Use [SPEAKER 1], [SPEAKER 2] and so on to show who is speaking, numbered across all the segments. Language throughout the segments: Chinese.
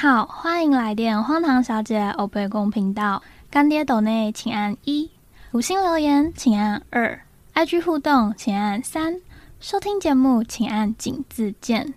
[SPEAKER 1] 好，欢迎来电荒唐小姐欧贝公频道。干爹斗内请按一，五星留言请按二，IG 互动请按三，收听节目请按井字键。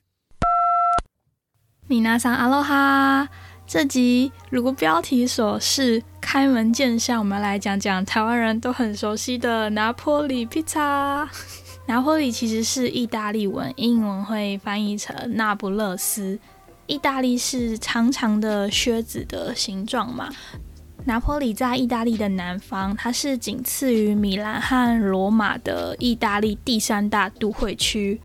[SPEAKER 1] 米娜桑阿罗哈，这集如标题所示，开门见山，我们来讲讲台湾人都很熟悉的拿坡里披萨。拿坡里其实是意大利文，英文会翻译成那不勒斯。意大利是长长的靴子的形状嘛？拿坡里在意大利的南方，它是仅次于米兰和罗马的意大利第三大都会区。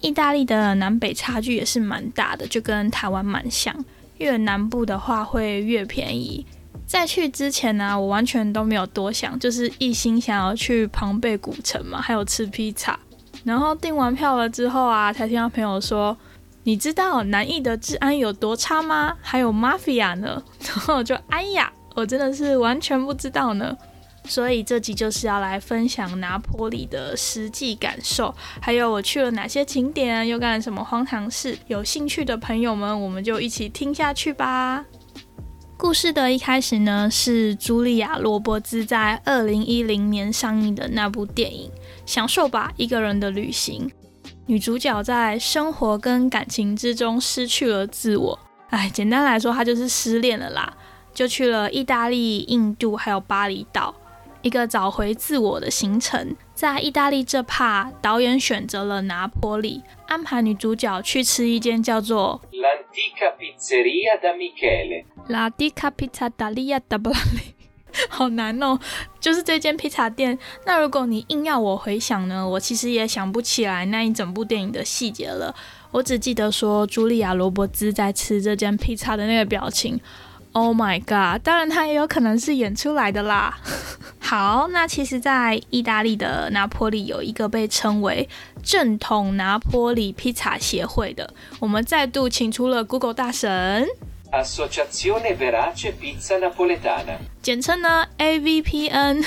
[SPEAKER 1] 意大利的南北差距也是蛮大的，就跟台湾蛮像。越南部的话会越便宜。在去之前呢，我完全都没有多想，就是一心想要去庞贝古城嘛，还有吃披萨。然后订完票了之后啊，才听到朋友说。你知道南艺的治安有多差吗？还有 mafia 呢？然后就哎呀，我真的是完全不知道呢。所以这集就是要来分享拿坡里的实际感受，还有我去了哪些景点，又干了什么荒唐事。有兴趣的朋友们，我们就一起听下去吧。故事的一开始呢，是茱莉亚·罗伯兹在二零一零年上映的那部电影《享受吧，一个人的旅行》。女主角在生活跟感情之中失去了自我，哎，简单来说，她就是失恋了啦，就去了意大利、印度还有巴厘岛，一个找回自我的行程。在意大利这帕，导演选择了拿坡里，安排女主角去吃一间叫做
[SPEAKER 2] L'antica pizzeria da
[SPEAKER 1] Michele，La di Capita d'Alia da a 好难哦，就是这间披萨店。那如果你硬要我回想呢，我其实也想不起来那一整部电影的细节了。我只记得说，茱莉亚·罗伯兹在吃这间披萨的那个表情。Oh my god！当然，他也有可能是演出来的啦。好，那其实，在意大利的拿坡里有一个被称为正统拿坡里披萨协会的，我们再度请出了 Google 大神。
[SPEAKER 2] Associazione Verace Pizza Napoletana，
[SPEAKER 1] 简称呢 AVPN。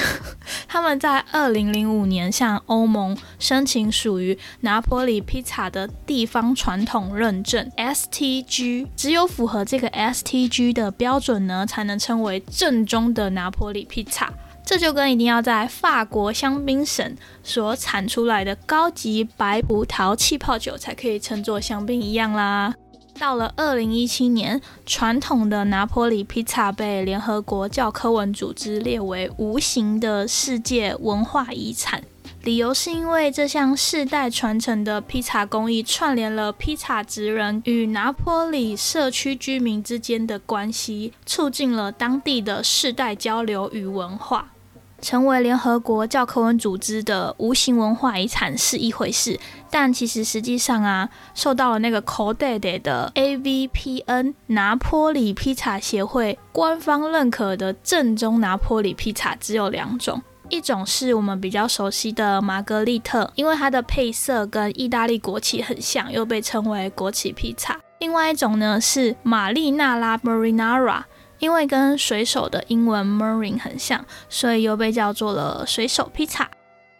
[SPEAKER 1] 他们在二零零五年向欧盟申请属于拿坡里披萨的地方传统认证 STG，只有符合这个 STG 的标准呢，才能称为正宗的拿坡里披萨。这就跟一定要在法国香槟省所产出来的高级白葡萄气泡酒才可以称作香槟一样啦。到了二零一七年，传统的拿坡里披萨被联合国教科文组织列为无形的世界文化遗产。理由是因为这项世代传承的披萨工艺，串联了披萨职人与拿坡里社区居民之间的关系，促进了当地的世代交流与文化。成为联合国教科文组织的无形文化遗产是一回事，但其实实际上啊，受到了那个 Coded 的 AVPN 拿坡里披萨协会官方认可的正宗拿坡里披萨只有两种，一种是我们比较熟悉的玛格丽特，因为它的配色跟意大利国旗很像，又被称为国旗披萨；另外一种呢是玛丽娜拉 Marinara。因为跟水手的英文 marine 很像，所以又被叫做了水手披萨。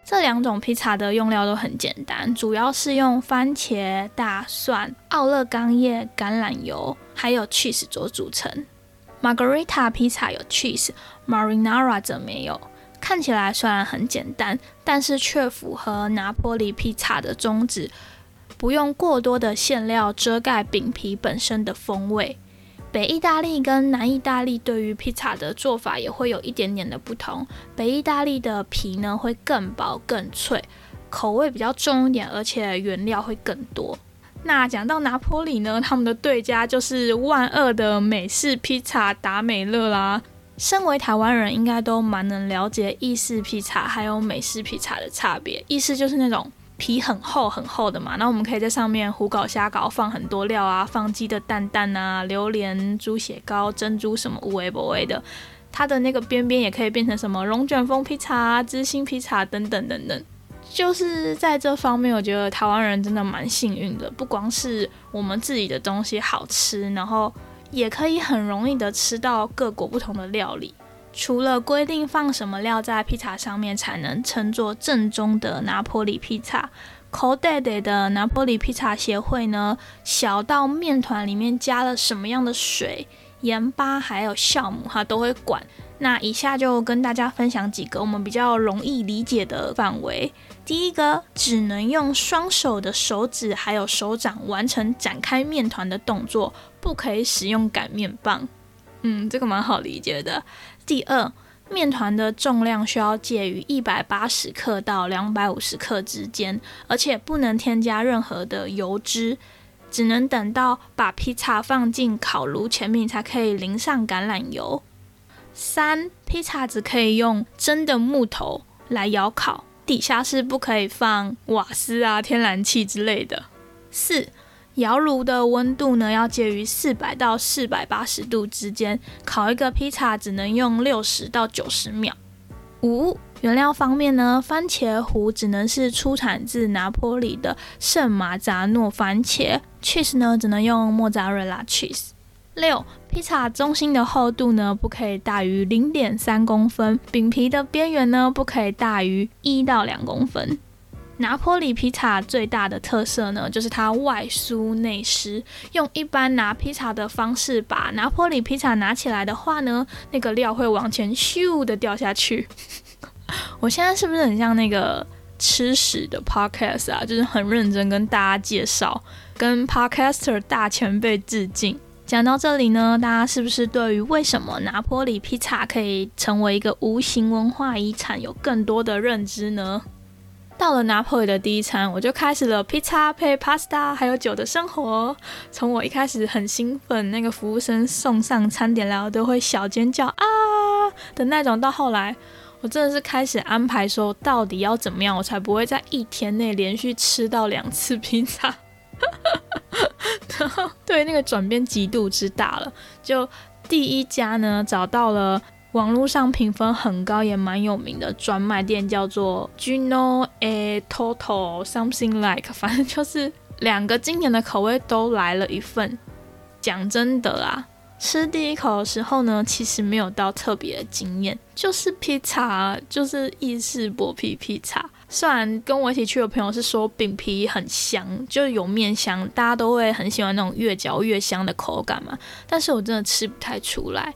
[SPEAKER 1] 这两种披萨的用料都很简单，主要是用番茄、大蒜、奥勒冈叶、橄榄油，还有 cheese 做组成。Margarita 披萨有 cheese，Marinara 则没有。看起来虽然很简单，但是却符合拿坡里披萨的宗旨，不用过多的馅料遮盖饼皮本身的风味。北意大利跟南意大利对于披萨的做法也会有一点点的不同。北意大利的皮呢会更薄更脆，口味比较重一点，而且原料会更多。那讲到拿坡里呢，他们的对家就是万恶的美式披萨达美乐啦。身为台湾人，应该都蛮能了解意式披萨还有美式披萨的差别。意式就是那种。皮很厚很厚的嘛，那我们可以在上面胡搞瞎搞，放很多料啊，放鸡的蛋蛋啊，榴莲、猪血糕、珍珠什么无为不为的。它的那个边边也可以变成什么龙卷风披萨、芝心披萨等等等等。就是在这方面，我觉得台湾人真的蛮幸运的，不光是我们自己的东西好吃，然后也可以很容易的吃到各国不同的料理。除了规定放什么料在披萨上面才能称作正宗的拿坡里披萨，口袋袋的拿坡里披萨协会呢，小到面团里面加了什么样的水、盐巴还有酵母，它都会管。那以下就跟大家分享几个我们比较容易理解的范围。第一个，只能用双手的手指还有手掌完成展开面团的动作，不可以使用擀面棒。嗯，这个蛮好理解的。第二，面团的重量需要介于一百八十克到两百五十克之间，而且不能添加任何的油脂，只能等到把披萨放进烤炉前面才可以淋上橄榄油。三，披萨只可以用真的木头来窑烤，底下是不可以放瓦斯啊、天然气之类的。四，窑炉的温度呢要介于四百到四百八十度之间，烤一个披萨只能用六十到九十秒。五，原料方面呢，番茄糊只能是出产自拿坡里的圣马扎诺番茄，cheese 呢只能用莫扎瑞拉 cheese。六，披萨中心的厚度呢不可以大于零点三公分，饼皮的边缘呢不可以大于一到两公分。拿坡里披萨最大的特色呢就是它外酥内湿，用一般拿披萨的方式把拿坡里披萨拿起来的话呢，那个料会往前咻的掉下去。我现在是不是很像那个吃屎的 podcast 啊？就是很认真跟大家介绍，跟 podcaster 大前辈致敬。讲到这里呢，大家是不是对于为什么拿坡里披萨可以成为一个无形文化遗产有更多的认知呢？到了拿破里的第一餐，我就开始了披萨配 pasta 还有酒的生活。从我一开始很兴奋，那个服务生送上餐点来，我都会小尖叫啊的那种，到后来，我真的是开始安排说，到底要怎么样，我才不会在一天内连续吃到两次披萨。然后对，那个转变极度之大了。就第一家呢，找到了网络上评分很高也蛮有名的专卖店，叫做 Juno A Total Something Like，反正就是两个经典的口味都来了一份。讲真的啦，吃第一口的时候呢，其实没有到特别的惊艳，就是披萨，就是意式薄皮披萨。虽然跟我一起去的朋友是说饼皮很香，就有面香，大家都会很喜欢那种越嚼越香的口感嘛。但是我真的吃不太出来。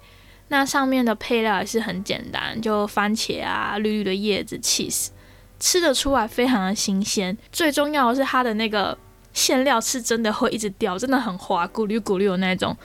[SPEAKER 1] 那上面的配料也是很简单，就番茄啊、绿绿的叶子、cheese，吃得出来非常的新鲜。最重要的是它的那个馅料是真的会一直掉，真的很滑，咕噜咕噜的那种。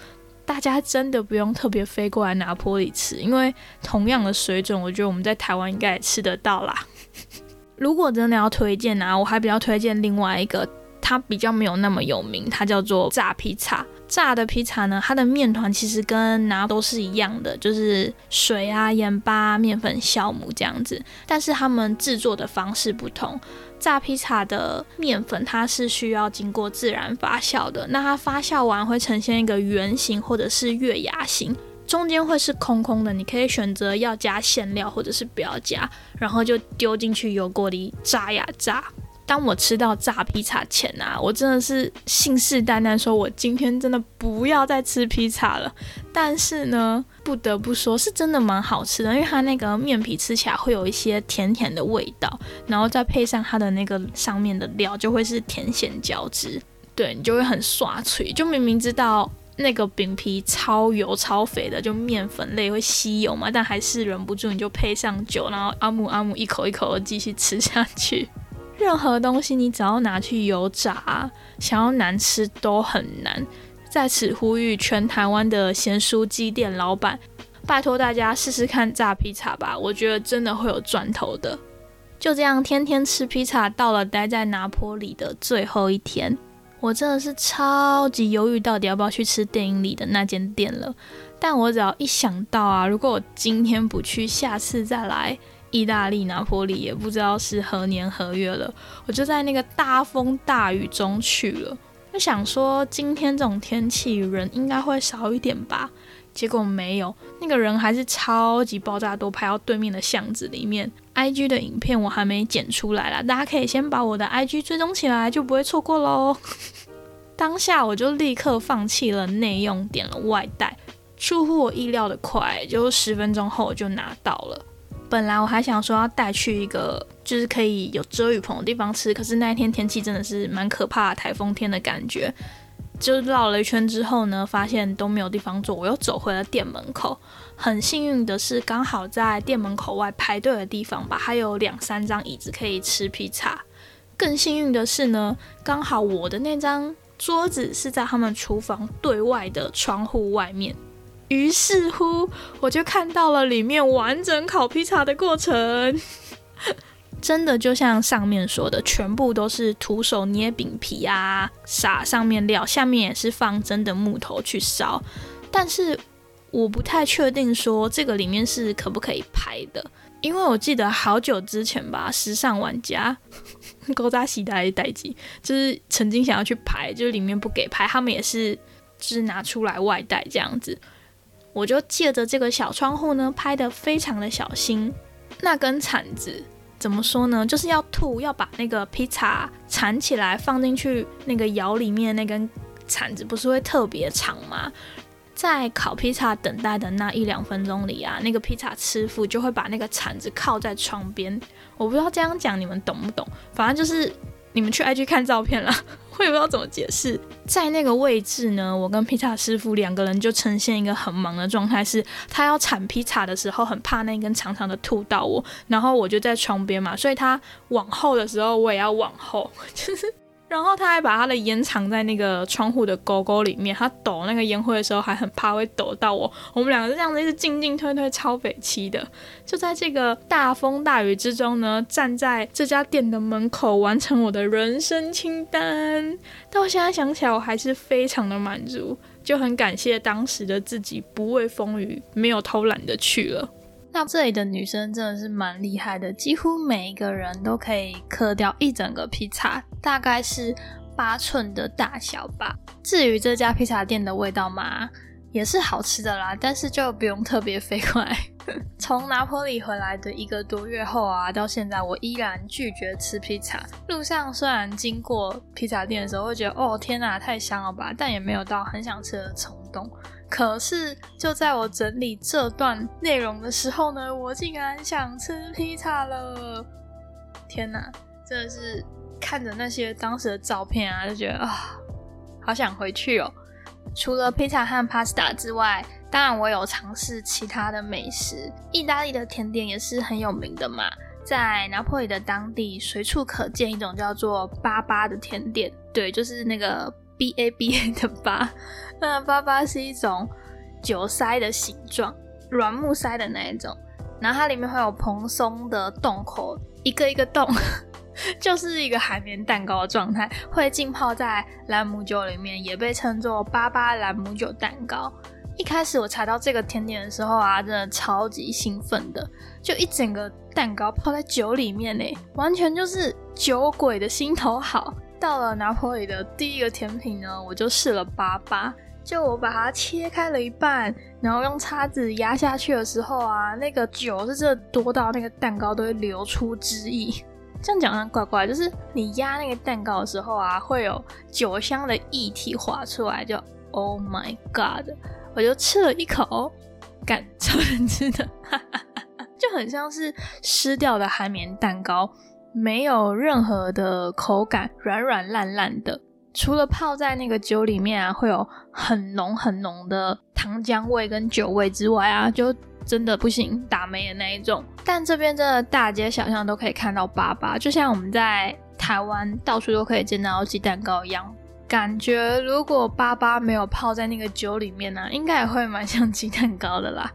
[SPEAKER 1] 大家真的不用特别飞过来拿坡里吃，因为同样的水准，我觉得我们在台湾应该也吃得到啦。如果真的要推荐啊，我还比较推荐另外一个，它比较没有那么有名，它叫做炸披萨。炸的披萨呢，它的面团其实跟拿都是一样的，就是水啊、盐巴、面粉、酵母这样子，但是他们制作的方式不同。炸披萨的面粉它是需要经过自然发酵的，那它发酵完会呈现一个圆形或者是月牙形。中间会是空空的，你可以选择要加馅料，或者是不要加，然后就丢进去油锅里炸呀炸。当我吃到炸披萨前啊，我真的是信誓旦旦说，我今天真的不要再吃披萨了。但是呢，不得不说是真的蛮好吃的，因为它那个面皮吃起来会有一些甜甜的味道，然后再配上它的那个上面的料，就会是甜咸交织，对你就会很刷脆。就明明知道。那个饼皮超油超肥的，就面粉类会吸油嘛，但还是忍不住，你就配上酒，然后阿姆阿姆一口一口的继续吃下去。任何东西你只要拿去油炸，想要难吃都很难。在此呼吁全台湾的咸酥鸡店老板，拜托大家试试看炸披萨吧，我觉得真的会有赚头的。就这样，天天吃披萨，到了待在拿坡里的最后一天。我真的是超级犹豫，到底要不要去吃电影里的那间店了。但我只要一想到啊，如果我今天不去，下次再来意大利拿坡里，也不知道是何年何月了。我就在那个大风大雨中去了。就想说，今天这种天气，人应该会少一点吧。结果没有，那个人还是超级爆炸多，排到对面的巷子里面。IG 的影片我还没剪出来啦，大家可以先把我的 IG 追踪起来，就不会错过喽。当下我就立刻放弃了内用，点了外带。出乎我意料的快，就十分钟后我就拿到了。本来我还想说要带去一个就是可以有遮雨棚的地方吃，可是那一天天气真的是蛮可怕，台风天的感觉。就绕了一圈之后呢，发现都没有地方坐，我又走回了店门口。很幸运的是，刚好在店门口外排队的地方吧，还有两三张椅子可以吃披萨。更幸运的是呢，刚好我的那张桌子是在他们厨房对外的窗户外面。于是乎，我就看到了里面完整烤披萨的过程。真的就像上面说的，全部都是徒手捏饼皮啊，撒上面料，下面也是放真的木头去烧。但是我不太确定说这个里面是可不可以拍的，因为我记得好久之前吧，时尚玩家勾扎西代代机就是曾经想要去拍，就是里面不给拍，他们也是就是拿出来外带这样子。我就借着这个小窗户呢，拍的非常的小心。那根铲子怎么说呢？就是要吐，要把那个披萨铲起来放进去那个窑里面，那根铲子不是会特别长吗？在烤披萨等待的那一两分钟里啊，那个披萨师傅就会把那个铲子靠在窗边。我不知道这样讲你们懂不懂？反正就是你们去 IG 看照片了。我也不知道怎么解释，在那个位置呢，我跟披萨师傅两个人就呈现一个很忙的状态，是他要铲披萨的时候，很怕那根长长的吐到我，然后我就在窗边嘛，所以他往后的时候，我也要往后，然后他还把他的烟藏在那个窗户的沟沟里面，他抖那个烟灰的时候还很怕会抖到我。我们两个是这样子一直进进退退，超北气的。就在这个大风大雨之中呢，站在这家店的门口完成我的人生清单。到现在想起来，我还是非常的满足，就很感谢当时的自己不畏风雨，没有偷懒的去了。那这里的女生真的是蛮厉害的，几乎每一个人都可以刻掉一整个披萨，大概是八寸的大小吧。至于这家披萨店的味道嘛，也是好吃的啦，但是就不用特别飞过来。从拿坡里回来的一个多月后啊，到现在我依然拒绝吃披萨。路上虽然经过披萨店的时候会觉得哦天哪，太香了吧，但也没有到很想吃的冲动。可是，就在我整理这段内容的时候呢，我竟然想吃披萨了！天哪，真的是看着那些当时的照片啊，就觉得啊，好想回去哦。除了披萨和 pasta 之外，当然我有尝试其他的美食。意大利的甜点也是很有名的嘛，在拿破里的当地随处可见一种叫做“巴巴”的甜点，对，就是那个 B A B A 的巴。那粑粑是一种酒塞的形状，软木塞的那一种，然后它里面会有蓬松的洞口，一个一个洞，就是一个海绵蛋糕的状态，会浸泡在兰姆酒里面，也被称作粑粑兰姆酒蛋糕。一开始我查到这个甜点的时候啊，真的超级兴奋的，就一整个蛋糕泡在酒里面呢，完全就是酒鬼的心头好。到了拿破里的第一个甜品呢，我就试了粑粑。就我把它切开了一半，然后用叉子压下去的时候啊，那个酒是真的多到那个蛋糕都会流出汁液。这样讲呢怪怪，就是你压那个蛋糕的时候啊，会有酒香的液体滑出来，就 Oh my God！我就吃了一口，感超难吃的，就很像是湿掉的海绵蛋糕，没有任何的口感，软软烂烂的。除了泡在那个酒里面啊，会有很浓很浓的糖浆味跟酒味之外啊，就真的不行，打没的那一种。但这边真的大街小巷都可以看到粑粑，就像我们在台湾到处都可以见到鸡蛋糕一样。感觉如果粑粑没有泡在那个酒里面呢，应该也会蛮像鸡蛋糕的啦。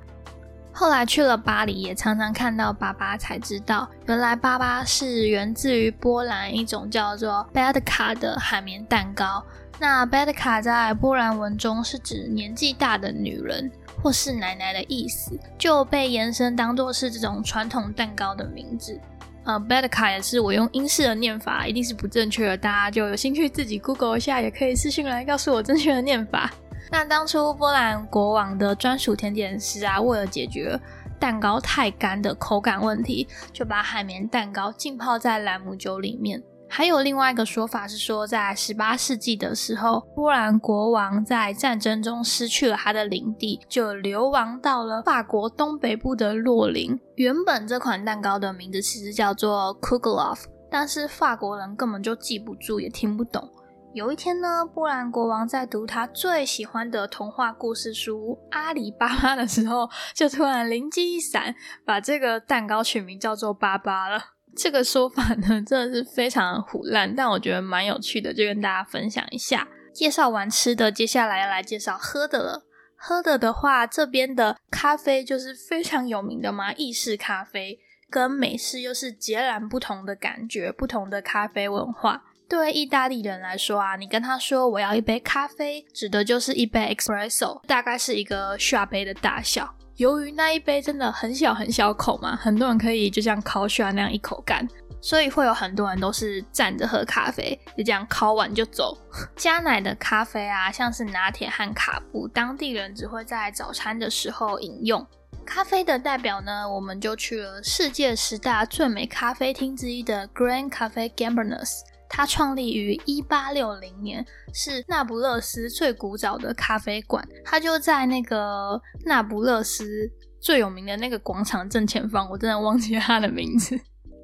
[SPEAKER 1] 后来去了巴黎，也常常看到粑粑，才知道原来粑粑是源自于波兰一种叫做 Bedka 的海绵蛋糕。那 Bedka 在波兰文中是指年纪大的女人或是奶奶的意思，就被延伸当做是这种传统蛋糕的名字。呃，Bedka 也是我用英式的念法，一定是不正确的，大家就有兴趣自己 Google 一下，也可以私信来告诉我正确的念法。那当初波兰国王的专属甜点师啊，为了解决蛋糕太干的口感问题，就把海绵蛋糕浸泡在朗姆酒里面，还有另外一个说法是说，在十八世纪的时候，波兰国王在战争中失去了他的领地，就流亡到了法国东北部的洛林。原本这款蛋糕的名字其实叫做 Kugelov，但是法国人根本就记不住，也听不懂。有一天呢，波兰国王在读他最喜欢的童话故事书《阿里巴巴》的时候，就突然灵机一闪，把这个蛋糕取名叫做“巴巴”了。这个说法呢，真的是非常虎烂，但我觉得蛮有趣的，就跟大家分享一下。介绍完吃的，接下来要来介绍喝的了。喝的的话，这边的咖啡就是非常有名的嘛，意式咖啡跟美式又是截然不同的感觉，不同的咖啡文化。对意大利人来说啊，你跟他说我要一杯咖啡，指的就是一杯 espresso，大概是一个下杯的大小。由于那一杯真的很小很小口嘛，很多人可以就像烤雪那样一口干，所以会有很多人都是站着喝咖啡，就这样烤完就走。加奶的咖啡啊，像是拿铁和卡布，当地人只会在早餐的时候饮用。咖啡的代表呢，我们就去了世界十大最美咖啡厅之一的 Grand Cafe Gambrinus。它创立于一八六零年，是那不勒斯最古早的咖啡馆。它就在那个那不勒斯最有名的那个广场正前方，我真的忘记它的名字。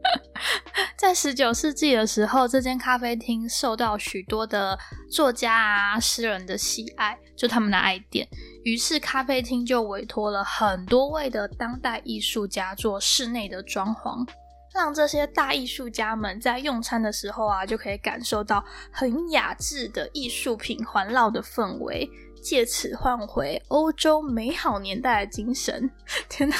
[SPEAKER 1] 在十九世纪的时候，这间咖啡厅受到许多的作家啊、诗人的喜爱，就他们的爱店。于是咖啡厅就委托了很多位的当代艺术家做室内的装潢。让这些大艺术家们在用餐的时候啊，就可以感受到很雅致的艺术品环绕的氛围，借此换回欧洲美好年代的精神。天哪！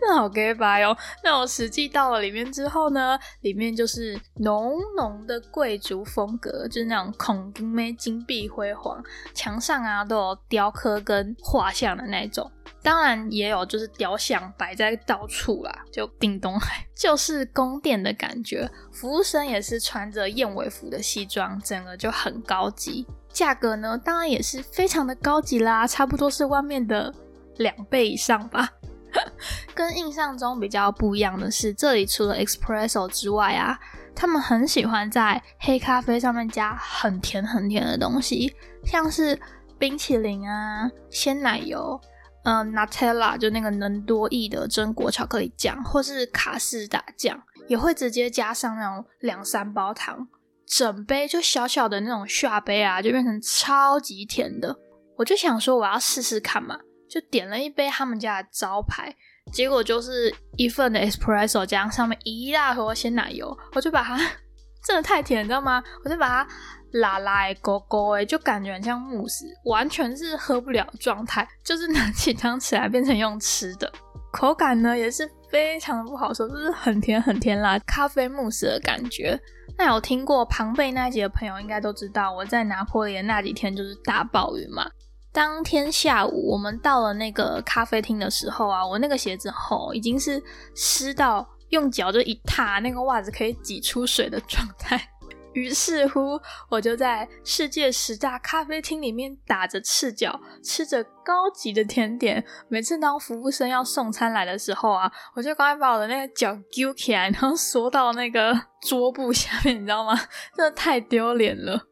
[SPEAKER 1] 那好 gay 哦！那我实际到了里面之后呢，里面就是浓浓的贵族风格，就是那种孔金妹金碧辉煌，墙上啊都有雕刻跟画像的那种。当然也有就是雕像摆在到处啦，就叮咚，就是宫殿的感觉。服务生也是穿着燕尾服的西装，整个就很高级。价格呢，当然也是非常的高级啦，差不多是外面的两倍以上吧。跟印象中比较不一样的是，这里除了 espresso 之外啊，他们很喜欢在黑咖啡上面加很甜很甜的东西，像是冰淇淋啊、鲜奶油、嗯 Nutella 就那个能多益的榛果巧克力酱，或是卡士达酱，也会直接加上那种两三包糖，整杯就小小的那种下杯啊，就变成超级甜的。我就想说，我要试试看嘛。就点了一杯他们家的招牌，结果就是一份的 espresso 加上面一大盒鲜奶油，我就把它 真的太甜，你知道吗？我就把它拉拉勾勾哎，就感觉很像慕斯，完全是喝不了状态，就是拿起汤匙来变成用吃的，口感呢也是非常的不好说，就是很甜很甜啦，咖啡慕斯的感觉。那有听过庞贝那集的朋友应该都知道，我在拿破仑那几天就是大暴雨嘛。当天下午，我们到了那个咖啡厅的时候啊，我那个鞋子吼已经是湿到用脚就一踏，那个袜子可以挤出水的状态。于是乎，我就在世界十大咖啡厅里面打着赤脚，吃着高级的甜点。每次当服务生要送餐来的时候啊，我就赶快把我的那个脚揪起来，然后缩到那个桌布下面，你知道吗？真的太丢脸了。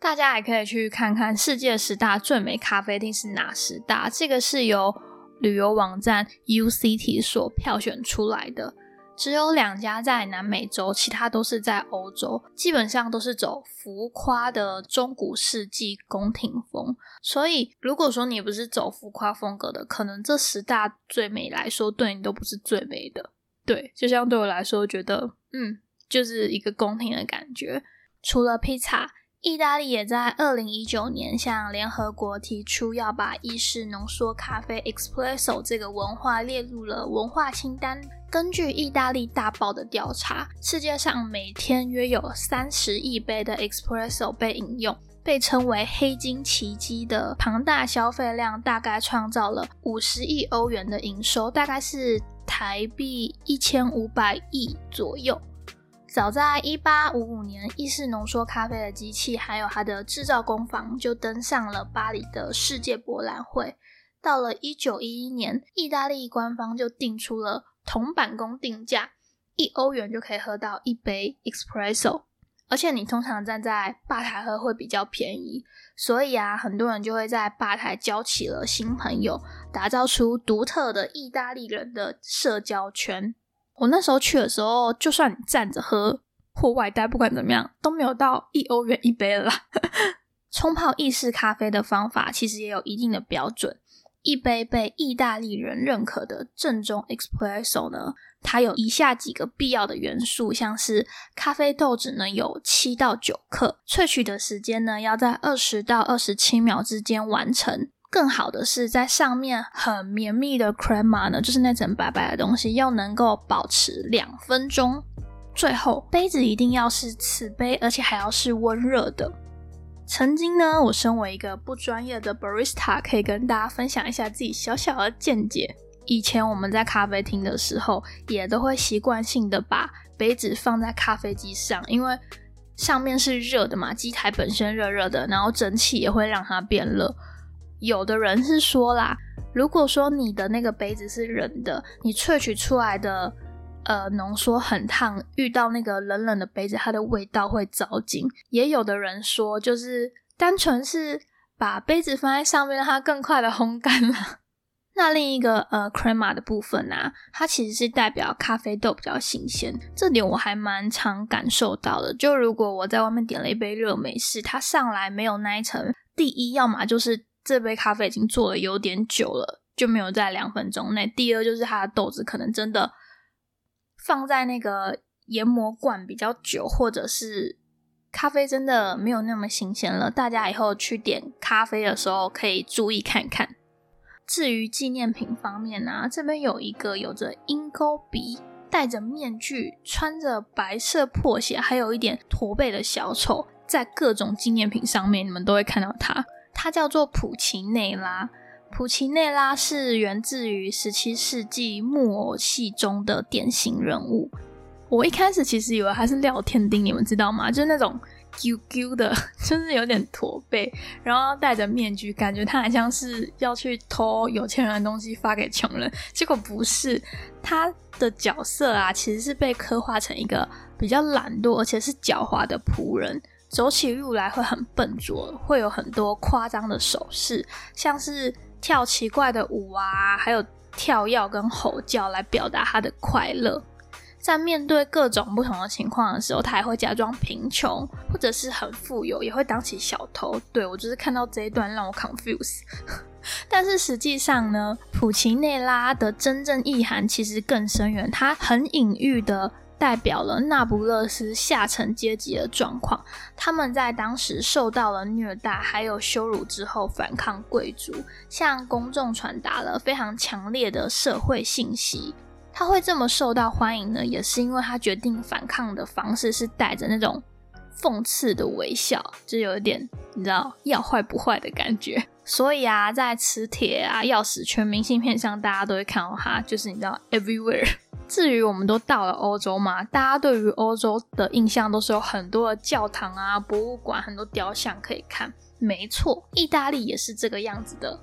[SPEAKER 1] 大家也可以去看看世界十大最美咖啡厅是哪十大，这个是由旅游网站 U C T 所票选出来的。只有两家在南美洲，其他都是在欧洲，基本上都是走浮夸的中古世纪宫廷风。所以，如果说你不是走浮夸风格的，可能这十大最美来说，对你都不是最美的。对，就像对我来说，觉得嗯，就是一个宫廷的感觉。除了披萨。意大利也在二零一九年向联合国提出要把意式浓缩咖啡 （espresso） 这个文化列入了文化清单。根据意大利大报的调查，世界上每天约有三十亿杯的 espresso 被饮用，被称为“黑金奇迹”的庞大消费量，大概创造了五十亿欧元的营收，大概是台币一千五百亿左右。早在一八五五年，意式浓缩咖啡的机器还有它的制造工坊就登上了巴黎的世界博览会。到了一九一一年，意大利官方就定出了铜板工定价，一欧元就可以喝到一杯 espresso。而且你通常站在吧台喝会比较便宜，所以啊，很多人就会在吧台交起了新朋友，打造出独特的意大利人的社交圈。我那时候去的时候，就算你站着喝或外带，不管怎么样，都没有到一欧元一杯了。冲泡意式咖啡的方法其实也有一定的标准。一杯被意大利人认可的正宗 espresso 呢，它有以下几个必要的元素，像是咖啡豆只能有七到九克，萃取的时间呢要在二十到二十七秒之间完成。更好的是在上面很绵密的 crema 呢，就是那层白白的东西，要能够保持两分钟。最后，杯子一定要是瓷杯，而且还要是温热的。曾经呢，我身为一个不专业的 barista，可以跟大家分享一下自己小小的见解。以前我们在咖啡厅的时候，也都会习惯性的把杯子放在咖啡机上，因为上面是热的嘛，机台本身热热的，然后蒸汽也会让它变热。有的人是说啦，如果说你的那个杯子是冷的，你萃取出来的。呃，浓缩很烫，遇到那个冷冷的杯子，它的味道会糟紧。也有的人说，就是单纯是把杯子放在上面，让它更快的烘干了。那另一个呃，crema 的部分啊，它其实是代表咖啡豆比较新鲜，这点我还蛮常感受到的。就如果我在外面点了一杯热美式，它上来没有那一层，第一，要么就是这杯咖啡已经做了有点久了，就没有在两分钟内；第二，就是它的豆子可能真的。放在那个研磨罐比较久，或者是咖啡真的没有那么新鲜了，大家以后去点咖啡的时候可以注意看看。至于纪念品方面呢，这边有一个有着鹰钩鼻、戴着面具、穿着白色破鞋，还有一点驼背的小丑，在各种纪念品上面你们都会看到它。它叫做普奇内拉。普奇内拉是源自于十七世纪木偶戏中的典型人物。我一开始其实以为他是廖天丁，你们知道吗？就是那种 Q Q 的，就是有点驼背，然后戴着面具，感觉他好像是要去偷有钱人的东西发给穷人。结果不是，他的角色啊，其实是被刻画成一个比较懒惰而且是狡猾的仆人，走起路来会很笨拙，会有很多夸张的手势，像是。跳奇怪的舞啊，还有跳跃跟吼叫来表达他的快乐。在面对各种不同的情况的时候，他还会假装贫穷，或者是很富有，也会当起小偷。对我就是看到这一段让我 confuse。但是实际上呢，普奇内拉的真正意涵其实更深远，它很隐喻的。代表了那不勒斯下层阶级的状况，他们在当时受到了虐待还有羞辱之后反抗贵族，向公众传达了非常强烈的社会信息。他会这么受到欢迎呢，也是因为他决定反抗的方式是带着那种讽刺的微笑，就有一点你知道要坏不坏的感觉。所以啊，在磁铁啊、钥匙圈、明信片上，大家都会看到它，就是你知道 everywhere。至于我们都到了欧洲嘛，大家对于欧洲的印象都是有很多的教堂啊、博物馆、很多雕像可以看。没错，意大利也是这个样子的。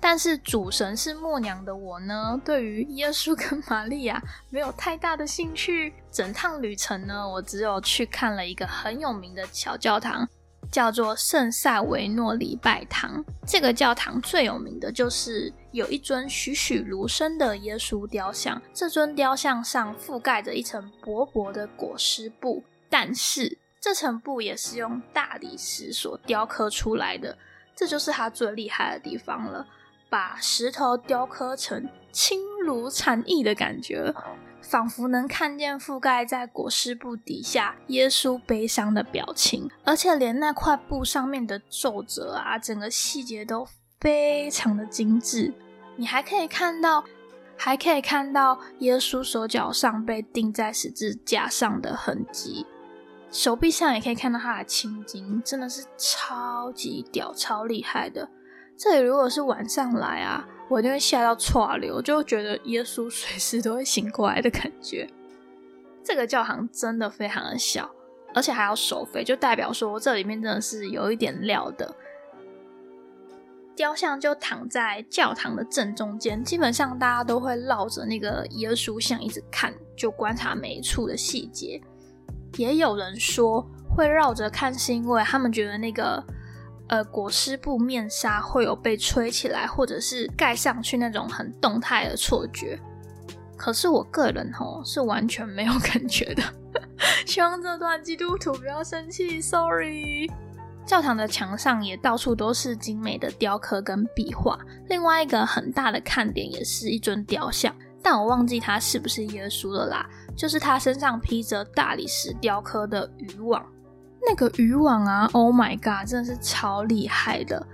[SPEAKER 1] 但是主神是默娘的我呢，对于耶稣跟玛利亚没有太大的兴趣。整趟旅程呢，我只有去看了一个很有名的小教堂。叫做圣塞维诺礼拜堂。这个教堂最有名的就是有一尊栩栩如生的耶稣雕像。这尊雕像上覆盖着一层薄薄的裹尸布，但是这层布也是用大理石所雕刻出来的。这就是它最厉害的地方了，把石头雕刻成轻如蝉翼的感觉。仿佛能看见覆盖在裹尸布底下耶稣悲伤的表情，而且连那块布上面的皱褶啊，整个细节都非常的精致。你还可以看到，还可以看到耶稣手脚上被钉在十字架上的痕迹，手臂上也可以看到他的青筋，真的是超级屌、超厉害的。这里如果是晚上来啊。我就会吓到岔流，就觉得耶稣随时都会醒过来的感觉。这个教堂真的非常的小，而且还要收费，就代表说这里面真的是有一点料的。雕像就躺在教堂的正中间，基本上大家都会绕着那个耶稣像一直看，就观察每一处的细节。也有人说会绕着看，是因为他们觉得那个呃裹尸布面纱会有被吹起来或者是盖上去那种很动态的错觉。可是我个人吼是完全没有 感觉的，希望这段基督徒不要生气，sorry。教堂的墙上也到处都是精美的雕刻跟壁画，另外一个很大的看点也是一尊雕像，但我忘记它是不是耶稣了啦，就是他身上披着大理石雕刻的渔网，那个渔网啊，Oh my god，真的是超厉害的。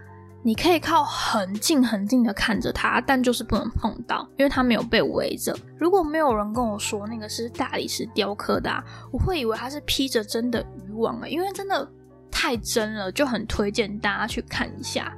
[SPEAKER 1] 你可以靠很近很近的看着它，但就是不能碰到，因为它没有被围着。如果没有人跟我说那个是大理石雕刻的，啊我会以为它是披着真的渔网啊，因为真的太真了，就很推荐大家去看一下。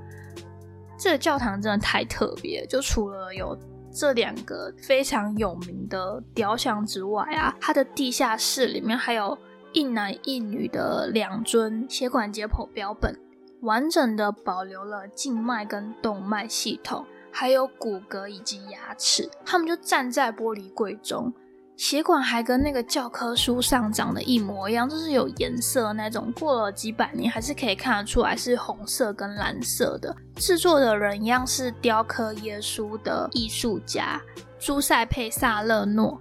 [SPEAKER 1] 这个教堂真的太特别，就除了有这两个非常有名的雕像之外啊，它的地下室里面还有一男一女的两尊血管解剖标本。完整的保留了静脉跟动脉系统，还有骨骼以及牙齿。他们就站在玻璃柜中，血管还跟那个教科书上长得一模一样，就是有颜色那种。过了几百年，还是可以看得出来是红色跟蓝色的。制作的人一样是雕刻耶稣的艺术家朱塞佩·萨勒诺。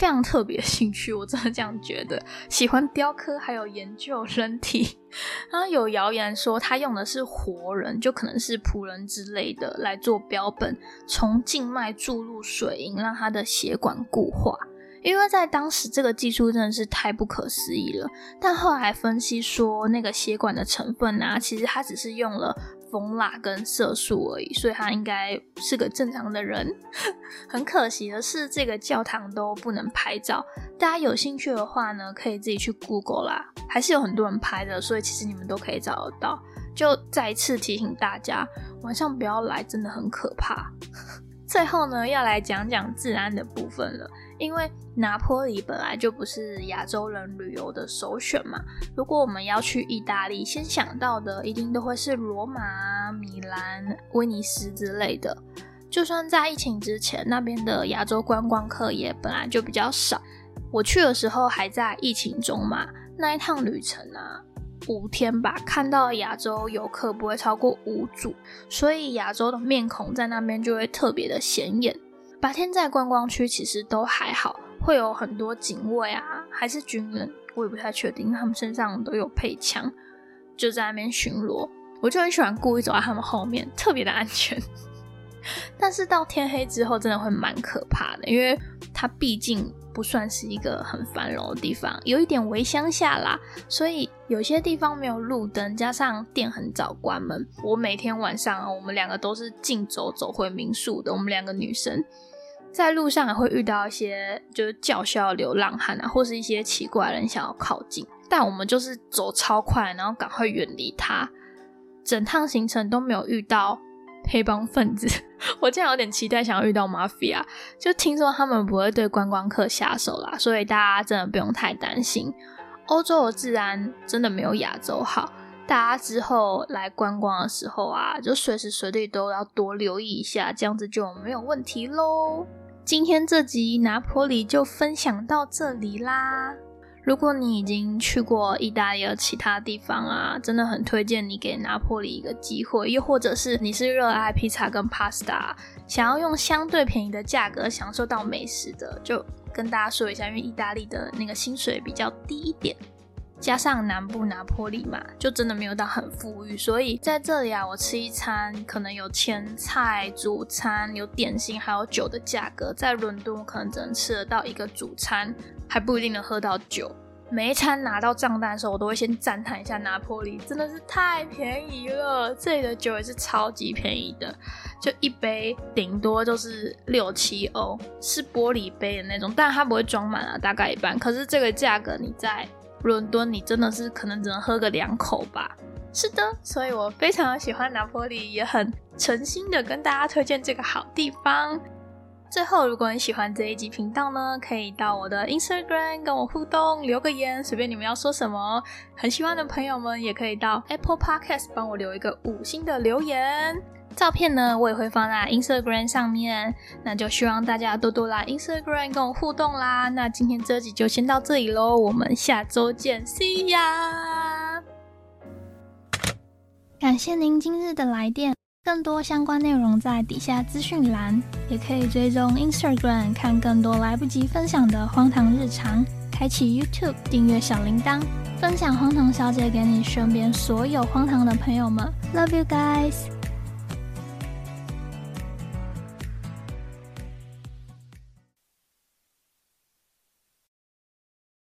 [SPEAKER 1] 非常特别兴趣，我真的这样觉得。喜欢雕刻，还有研究人体。然后有谣言说他用的是活人，就可能是仆人之类的来做标本，从静脉注入水银，让他的血管固化。因为在当时这个技术真的是太不可思议了。但后来分析说，那个血管的成分啊，其实它只是用了。蜂蜡跟色素而已，所以他应该是个正常的人。很可惜的是，这个教堂都不能拍照。大家有兴趣的话呢，可以自己去 Google 啦，还是有很多人拍的，所以其实你们都可以找得到。就再一次提醒大家，晚上不要来，真的很可怕。最后呢，要来讲讲治安的部分了。因为拿坡里本来就不是亚洲人旅游的首选嘛。如果我们要去意大利，先想到的一定都会是罗马、米兰、威尼斯之类的。就算在疫情之前，那边的亚洲观光客也本来就比较少。我去的时候还在疫情中嘛，那一趟旅程啊，五天吧，看到亚洲游客不会超过五组，所以亚洲的面孔在那边就会特别的显眼。白天在观光区其实都还好，会有很多警卫啊，还是军人，我也不太确定，他们身上都有配枪，就在那边巡逻。我就很喜欢故意走在他们后面，特别的安全。但是到天黑之后，真的会蛮可怕的，因为它毕竟不算是一个很繁荣的地方，有一点微乡下啦，所以有些地方没有路灯，加上店很早关门。我每天晚上，我们两个都是竞走走回民宿的，我们两个女生。在路上也会遇到一些就是叫嚣流浪汉啊，或是一些奇怪的人想要靠近，但我们就是走超快，然后赶快远离他。整趟行程都没有遇到黑帮分子，我竟然有点期待想要遇到 mafia，就听说他们不会对观光客下手啦，所以大家真的不用太担心。欧洲的治安真的没有亚洲好，大家之后来观光的时候啊，就随时随地都要多留意一下，这样子就没有问题喽。今天这集拿坡里就分享到这里啦。如果你已经去过意大利的其他地方啊，真的很推荐你给拿破里一个机会。又或者是你是热爱披萨跟 pasta，想要用相对便宜的价格享受到美食的，就跟大家说一下，因为意大利的那个薪水比较低一点。加上南部拿破里嘛，就真的没有到很富裕，所以在这里啊，我吃一餐可能有前菜、主餐、有点心还有酒的价格，在伦敦我可能只能吃得到一个主餐，还不一定能喝到酒。每一餐拿到账单的时候，我都会先赞叹一下拿坡里真的是太便宜了，这里的酒也是超级便宜的，就一杯顶多就是六七欧，是玻璃杯的那种，但它不会装满啊，大概一半。可是这个价格你在。伦敦，你真的是可能只能喝个两口吧？是的，所以我非常喜欢拿坡里，也很诚心的跟大家推荐这个好地方。最后，如果你喜欢这一集频道呢，可以到我的 Instagram 跟我互动，留个言，随便你们要说什么。很喜欢的朋友们也可以到 Apple Podcast 帮我留一个五星的留言。照片呢，我也会放在 Instagram 上面，那就希望大家多多来 Instagram 跟我互动啦。那今天这集就先到这里喽，我们下周见，See ya！感谢您今日的来电，更多相关内容在底下资讯栏，也可以追踪 Instagram 看更多来不及分享的荒唐日常，开启 YouTube 订阅小铃铛，分享荒唐小姐给你身边所有荒唐的朋友们，Love you guys！